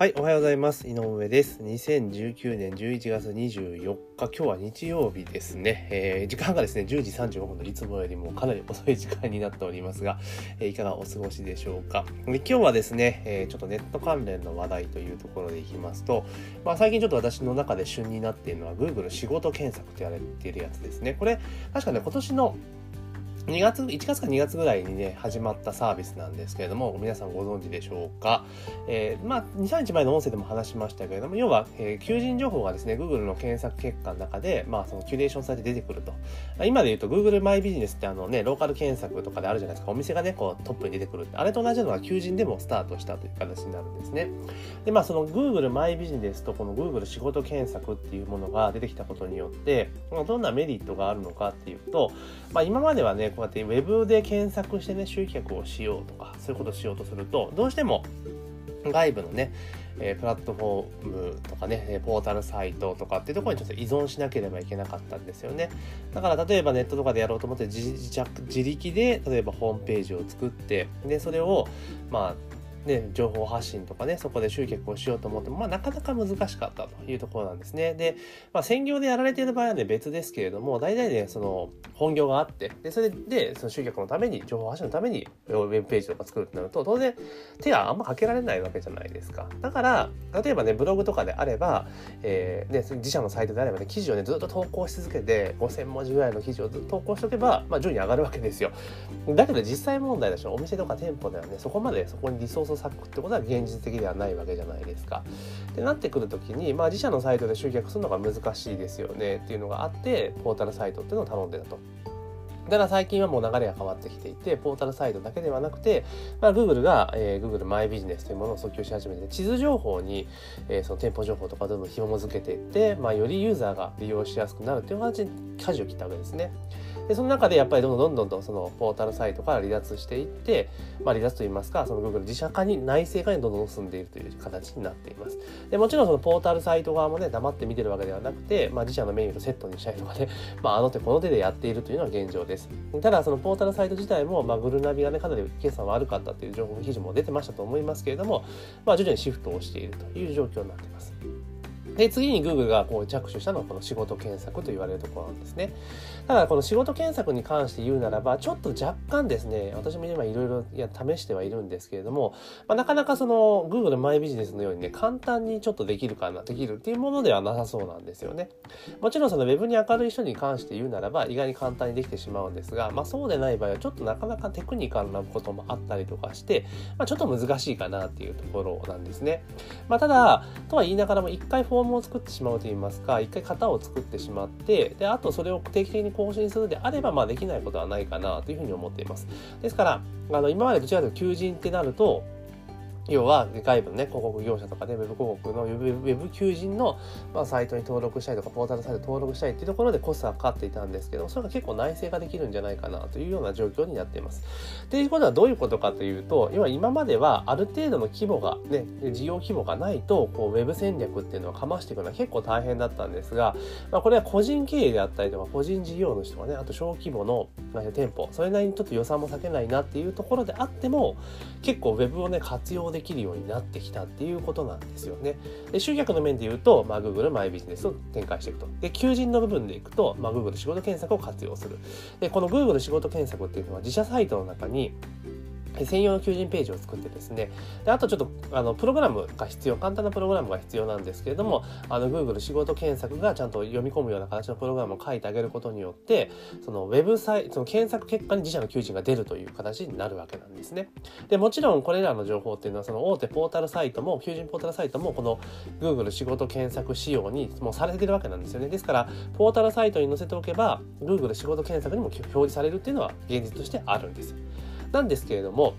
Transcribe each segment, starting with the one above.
はい、おはようございます。井上です。2019年11月24日、今日は日曜日ですね。えー、時間がですね、10時35分のいつもよりもかなり遅い時間になっておりますが、えー、いかがお過ごしでしょうか。で今日はですね、えー、ちょっとネット関連の話題というところでいきますと、まあ、最近ちょっと私の中で旬になっているのは Google 仕事検索と言われているやつですね。これ、確かね、今年の2月、1月か2月ぐらいにね、始まったサービスなんですけれども、皆さんご存知でしょうか？えー、まあ、2、3日前の音声でも話しましたけれども、要は、えー、求人情報がですね、Google の検索結果の中で、まあ、そのキュレーションされて出てくると。今で言うと、Google マイビジネスってあのね、ローカル検索とかであるじゃないですか。お店がね、こうトップに出てくる。あれと同じのが求人でもスタートしたという形になるんですね。で、まあ、その Google マイビジネスとこの Google 仕事検索っていうものが出てきたことによって、まあどんなメリットがあるのかっていうと、まあ、今まではね、こうやって Web で検索してね、集客をしようとか、そういうことをしようとすると、どうしても外部のね、え、プラットフォームとかね、ポータルサイトとかっていうところにちょっと依存しなければいけなかったんですよね。だから例えばネットとかでやろうと思って自自力で例えばホームページを作って、で、それをまあね、情報発信とかね、そこで集客をしようと思っても、まあ、なかなか難しかったというところなんですね。で、まあ、専業でやられている場合はね、別ですけれども、大体ね、その、本業があって、で、それで、その集客のために、情報発信のために、ウェブページとか作るってなると、当然、手はあんまかけられないわけじゃないですか。だから、例えばね、ブログとかであれば、えー、ね、自社のサイトであればね、記事をね、ずっと投稿し続けて、5000文字ぐらいの記事をずっと投稿しておけば、まあ、順位上がるわけですよ。だけど、実際問題でしょ、お店とか店舗ではね、そこまでそこにリソースを割くってことは現実的ではないわけじゃないですか。ってなってくる時に、まあ、自社のサイトで集客するのが難しいですよねっていうのがあってポータルサイトっていうのを頼んでたと。だから最近はもう流れが変わってきていて、ポータルサイトだけではなくて、まあ、Google が、えー、Google マイビジネスというものを訴求し始めて、地図情報に、えー、その店舗情報とかどんどん紐付けていって、まあ、よりユーザーが利用しやすくなるという形に舵を切ったわけですね。でその中でやっぱりどんどんどんどんそのポータルサイトから離脱していって、まあ、離脱といいますかその Google 自社化に内製化にどんどん進んでいるという形になっています。でもちろんそのポータルサイト側もね黙って見てるわけではなくて、まあ、自社のメニューとセットにしたりとかで、まあ、あの手この手でやっているというのは現状です。ただそのポータルサイト自体も、まあ、グルナビがねかなり決算悪かったという情報記事も出てましたと思いますけれども、まあ、徐々にシフトをしているという状況になっています。で、次に Google がこう着手したのはこの仕事検索と言われるところなんですね。ただこの仕事検索に関して言うならば、ちょっと若干ですね、私も今いろいろ試してはいるんですけれども、まあ、なかなかその Google マイビジネスのようにね、簡単にちょっとできるかな、できるっていうものではなさそうなんですよね。もちろんその Web に明るい人に関して言うならば、意外に簡単にできてしまうんですが、まあそうでない場合はちょっとなかなかテクニカルなこともあったりとかして、まあちょっと難しいかなっていうところなんですね。まあただ、とは言いながらも一回フォームを作ってしまうといいますか、一回型を作ってしまって、で、あとそれを定期的に更新するであれば、まあできないことはないかなというふうに思っています。ですから、あの、今までどちらかというと求人ってなると、要は外部のね、広告業者とかで、ウェブ広告のウェブ求人の、まあ、サイトに登録したりとか、ポータルサイト登録したいっていうところでコストがかかっていたんですけど、それが結構内製化できるんじゃないかなというような状況になっています。ということはどういうことかというと、要は今まではある程度の規模が、ね、事業規模がないと、こう、ウェブ戦略っていうのはかましていくのは結構大変だったんですが、まあ、これは個人経営であったりとか、個人事業主とかね、あと小規模の店舗、それなりにちょっと予算も避けないなっていうところであっても、結構ウェブをね、活用できできるようになってきたっていうことなんですよね。で集客の面で言うと、まあ、Google マイビジネスを展開していくと。で、求人の部分でいくと、まあ、Google 仕事検索を活用する。で、この Google 仕事検索っていうのは自社サイトの中に専用の求人ページを作ってですね、であとちょっとあのプログラムが必要、簡単なプログラムが必要なんですけれども、あの Google 仕事検索がちゃんと読み込むような形のプログラムを書いてあげることによって、そのウェブサイト、その検索結果に自社の求人が出るという形になるわけなんですね。で、もちろんこれらの情報っていうのは、その大手ポータルサイトも、求人ポータルサイトも、この Google 仕事検索仕様にもうされてるわけなんですよね。ですから、ポータルサイトに載せておけば、Google 仕事検索にも表示されるっていうのは現実としてあるんです。なんですけれども、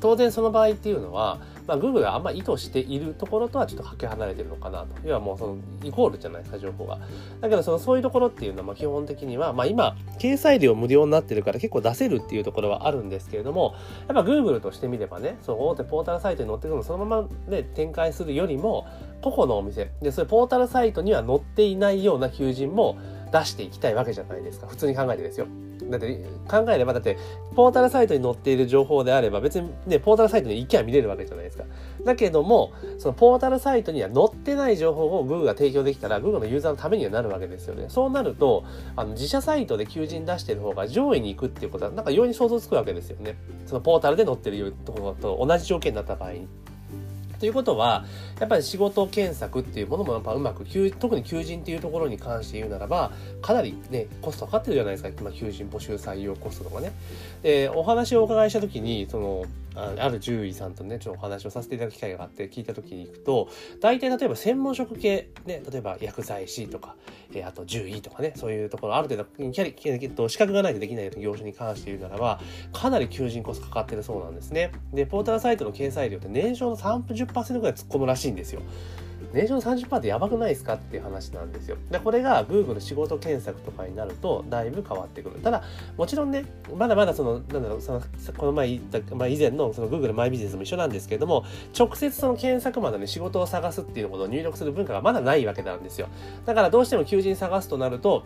当然その場合っていうのは、まあ、Google があんま意図しているところとはちょっとかけ離れてるのかなと。要はもうそのイコールじゃないですか、情報が。だけどそのそういうところっていうのはま基本的には、まあ今、掲載料無料になってるから結構出せるっていうところはあるんですけれども、やっぱ Google としてみればね、その大手ポータルサイトに載ってくるのそのままね、展開するよりも、個々のお店、で、それポータルサイトには載っていないような求人も出していきたいわけじゃないですか。普通に考えてですよ。だって考えればだってポータルサイトに載っている情報であれば別にねポータルサイトに行きゃ見れるわけじゃないですか。だけどもそのポータルサイトには載ってない情報を Google が提供できたら Google のユーザーのためにはなるわけですよね。そうなるとあの自社サイトで求人出してる方が上位に行くっていうことはなんか容易に想像つくわけですよね。そのポータルで載ってるところと同じ条件になった場合に。ということは、やっぱり仕事検索っていうものもやっぱうまく、特に求人っていうところに関して言うならば、かなりね、コストかかってるじゃないですか、まあ、求人募集採用コストとかね。で、お話をお伺いしたときに、その、ある獣医さんとね、ちょっとお話をさせていただく機会があって聞いた時に行くと、大体例えば専門職系、ね、例えば薬剤師とか、えー、あと獣医とかね、そういうところ、ある程度キャリ、キャリ資格がないとできない業種に関して言うならば、かなり求人コストかかってるそうなんですね。で、ポータルサイトの掲載料って年商の30%ぐらい突っ込むらしいんですよ。年商30%ってやばくないですかっていう話なんですよ。で、これが Google 仕事検索とかになるとだいぶ変わってくる。ただ、もちろんね、まだまだその、なんだろう、その、この前言った、まあ以前のその Google マイビジネスも一緒なんですけれども、直接その検索までに仕事を探すっていうことを入力する文化がまだないわけなんですよ。だからどうしても求人探すとなると、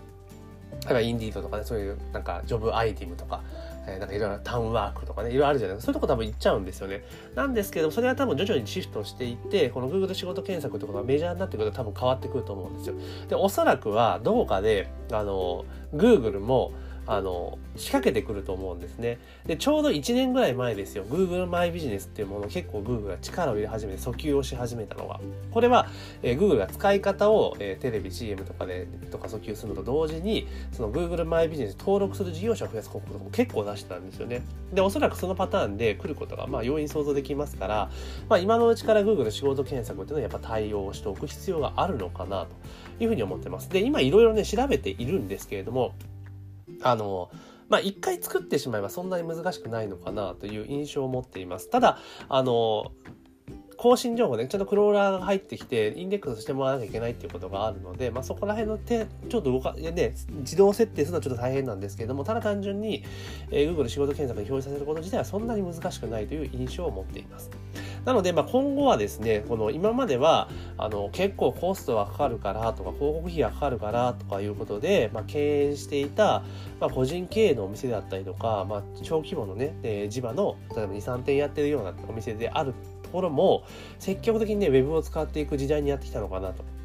例えばインディードとかね、そういうなんかジョブアイテムとか、えー、なんかいろいろタウンワークとかね、いろいろあるじゃないですか。そういうとこ多分行っちゃうんですよね。なんですけど、それは多分徐々にシフトしていって、この Google 仕事検索ってことがメジャーになってくると多分変わってくると思うんですよ。で、おそらくはどこかで、あの、Google も、あの仕掛けてくると思うんですね。でちょうど1年ぐらい前ですよ Google マイビジネスっていうものを結構 Google が力を入れ始めて訴求をし始めたのはこれは、えー、Google が使い方を、えー、テレビ CM とかでとか訴求するのと同時にその Google マイビジネス登録する事業者を増やす広告とかも結構出してたんですよね。でおそらくそのパターンで来ることがまあ容易に想像できますから、まあ、今のうちから Google 仕事検索っていうのはやっぱ対応しておく必要があるのかなというふうに思ってます。で今いろいろね調べているんですけれどもあのまあ一回作ってしまえばそんなに難しくないのかなという印象を持っています。ただ、あの、更新情報ね、ちゃんとクローラーが入ってきて、インデックスしてもらわなきゃいけないっていうことがあるので、まあそこら辺の手、ちょっと動か、ね、自動設定するのはちょっと大変なんですけれども、ただ単純に、えー、Google 仕事検索に表示させること自体はそんなに難しくないという印象を持っています。なので、まあ、今後はですね、この今まではあの結構コストがかかるからとか広告費がかかるからとかいうことで、まあ、経営していた、まあ、個人経営のお店であったりとか、まあ、小規模のね、えー、地場の例えば2、3店やってるようなお店であるところも積極的にね、ウェブを使っていく時代にやってきたのかなと。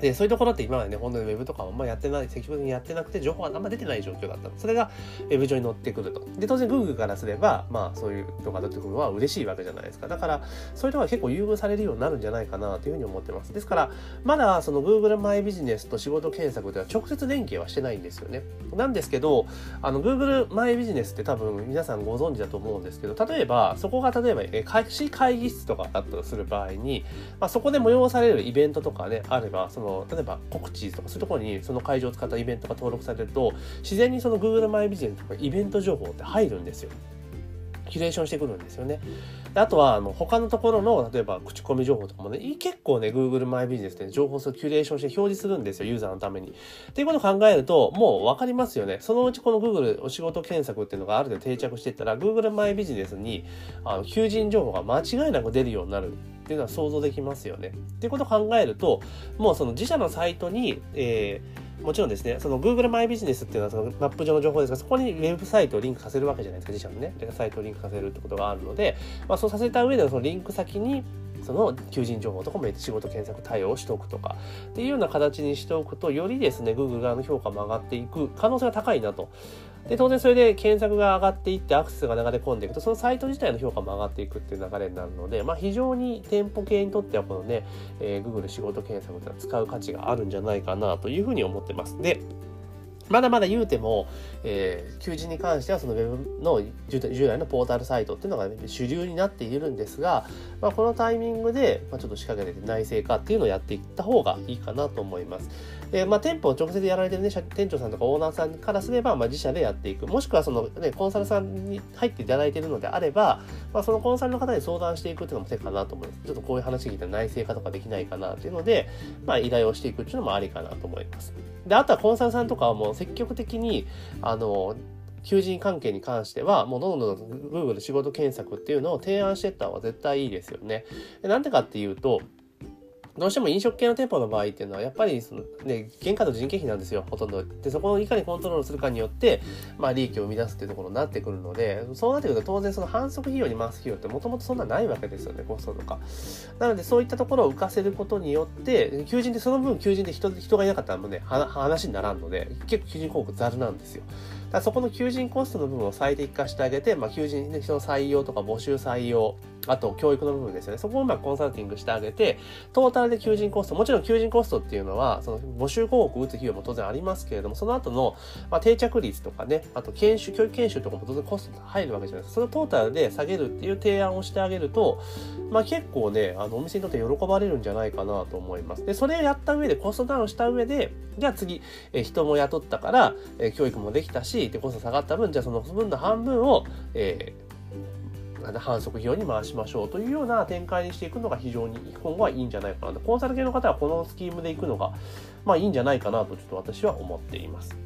で、そういうところって今までね、本当に Web とかあんまやってない、積極的にやってなくて、情報があんま出てない状況だったそれが Web 上に載ってくると。で、当然 Google からすれば、まあそういうのが出てくるのは嬉しいわけじゃないですか。だから、そういうところが結構優遇されるようになるんじゃないかなというふうに思ってます。ですから、まだその Google マイビジネスと仕事検索では直接連携はしてないんですよね。なんですけど、あの Google マイビジネスって多分皆さんご存知だと思うんですけど、例えば、そこが例えば、え会会議室とかだったとする場合に、まあ、そこで催されるイベントとかね、あれば、その、例えば告知とかそういうところにその会場を使ったイベントが登録されると自然にその Google マイビジネスとかイベント情報って入るんですよ。キュレーションしてくるんですよね。あとは、あの、他のところの、例えば、口コミ情報とかもね、結構ね、Google マイビジネスで情報をキュレーションして表示するんですよ、ユーザーのために。っていうことを考えると、もう分かりますよね。そのうちこの Google お仕事検索っていうのがある程度定着していったら、Google マイビジネスに、あの、求人情報が間違いなく出るようになるっていうのは想像できますよね。っていうことを考えると、もうその自社のサイトに、えーもちろんですね、その Google マイビジネスっていうのはそのマップ上の情報ですが、そこにウェブサイトをリンクさせるわけじゃないですか、自社のね、サイトをリンクさせるってことがあるので、まあ、そうさせた上でそのリンク先に、その求人情報とかも仕事検索対応しておくとかっていうような形にしておくとよりですね Google 側の評価も上がっていく可能性が高いなとで、当然それで検索が上がっていってアクセスが流れ込んでいくと、そのサイト自体の評価も上がっていくっていう流れになるので、まあ非常に店舗系にとってはこのね、えー、Google 仕事検索っていうのは使う価値があるんじゃないかなというふうに思ってます。で、まだまだ言うても、えー、求人に関してはその Web の従来のポータルサイトっていうのが、ね、主流になっているんですが、まあ、このタイミングで、まあ、ちょっと仕掛けて内製化っていうのをやっていった方がいいかなと思います。で、まあ、店舗を直接やられてるね、店長さんとかオーナーさんからすれば、まあ、自社でやっていく。もしくはそのね、コンサルさんに入っていただいているのであれば、まあ、そのコンサルの方に相談していくっていうのも手かなと思います。ちょっとこういう話聞いたら内製化とかできないかなっていうので、まあ、依頼をしていくっていうのもありかなと思います。で、あとはコンサルさんとかはもう積極的に、あの、求人関係に関しては、もうどんどん Google 仕事検索っていうのを提案していった方が絶対いいですよね。なんでかっていうと、どうしても飲食系の店舗の場合っていうのは、やっぱりその、ね、原価と人件費なんですよ、ほとんど。で、そこをいかにコントロールするかによって、まあ、利益を生み出すっていうところになってくるので、そうなってくると当然その反則費用に回す費用ってもともとそんなないわけですよね、コストとか。なので、そういったところを浮かせることによって、求人でその分求人で人人がいなかったらもうね、話にならんので、結構求人広告ざるなんですよ。だそこの求人コストの部分を最適化してあげて、まあ、求人、人の採用とか募集採用、あと教育の部分ですよね。そこをまくコンサルティングしてあげて、トータルで求人コスト、もちろん求人コストっていうのは、その募集広告打つ費用も当然ありますけれども、その後の、まあ、定着率とかね、あと研修、教育研修とかも当然コスト入るわけじゃないですか。そのトータルで下げるっていう提案をしてあげると、まあ結構ね、あのお店にとって喜ばれるんじゃないかなと思います。で、それをやった上で、コストダウンした上で、じゃあ次、え人も雇ったから、え教育もできたし、で、コスト下がった分、じゃあその分の半分を、えー反則費用に回しましょうというような展開にしていくのが非常に今後はいいんじゃないかなと。コンサル系の方はこのスキームでいくのが、まあいいんじゃないかなとちょっと私は思っています。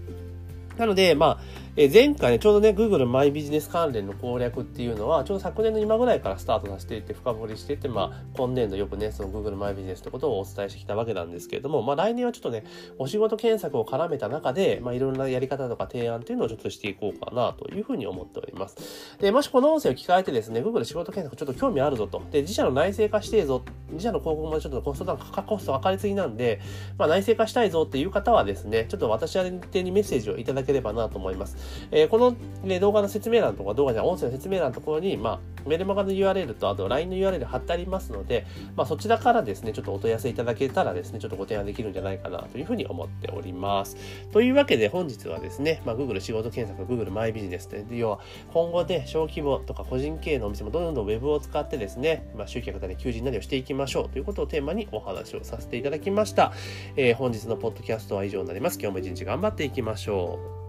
なので、まあ、え、前回ね、ちょうどね、Google マイビジネス関連の攻略っていうのは、ちょうど昨年の今ぐらいからスタートさせていって、深掘りしていって、まあ、今年度よくね、その Google マイビジネスってことをお伝えしてきたわけなんですけれども、まあ、来年はちょっとね、お仕事検索を絡めた中で、まあ、いろんなやり方とか提案っていうのをちょっとしていこうかなというふうに思っております。で、もしこの音声を聞かれてですね、Google 仕事検索ちょっと興味あるぞと。で、自社の内製化してえぞ。自社の広告もちょっとコストダウン、価格コスト分かりすぎなんで、まあ、内製化したいぞっていう方はですね、ちょっと私宛にメッセージをいただだければなと思います。えー、この、ね、動画の説明欄とか動画じゃ音声の説明欄のところに、まあ、メルマガの URL とあと LINE の URL 貼ってありますので、まあ、そちらからですね、ちょっとお問い合わせいただけたらですね、ちょっとご提案できるんじゃないかなというふうに思っております。というわけで本日はですね、まあ、Google 仕事検索、Google マイビジネスで、要は今後で小規模とか個人経営のお店もどんどん Web を使ってですね、まあ、集客なり求人なりをしていきましょうということをテーマにお話をさせていただきました。えー、本日のポッドキャストは以上になります。今日も一日頑張っていきましょう。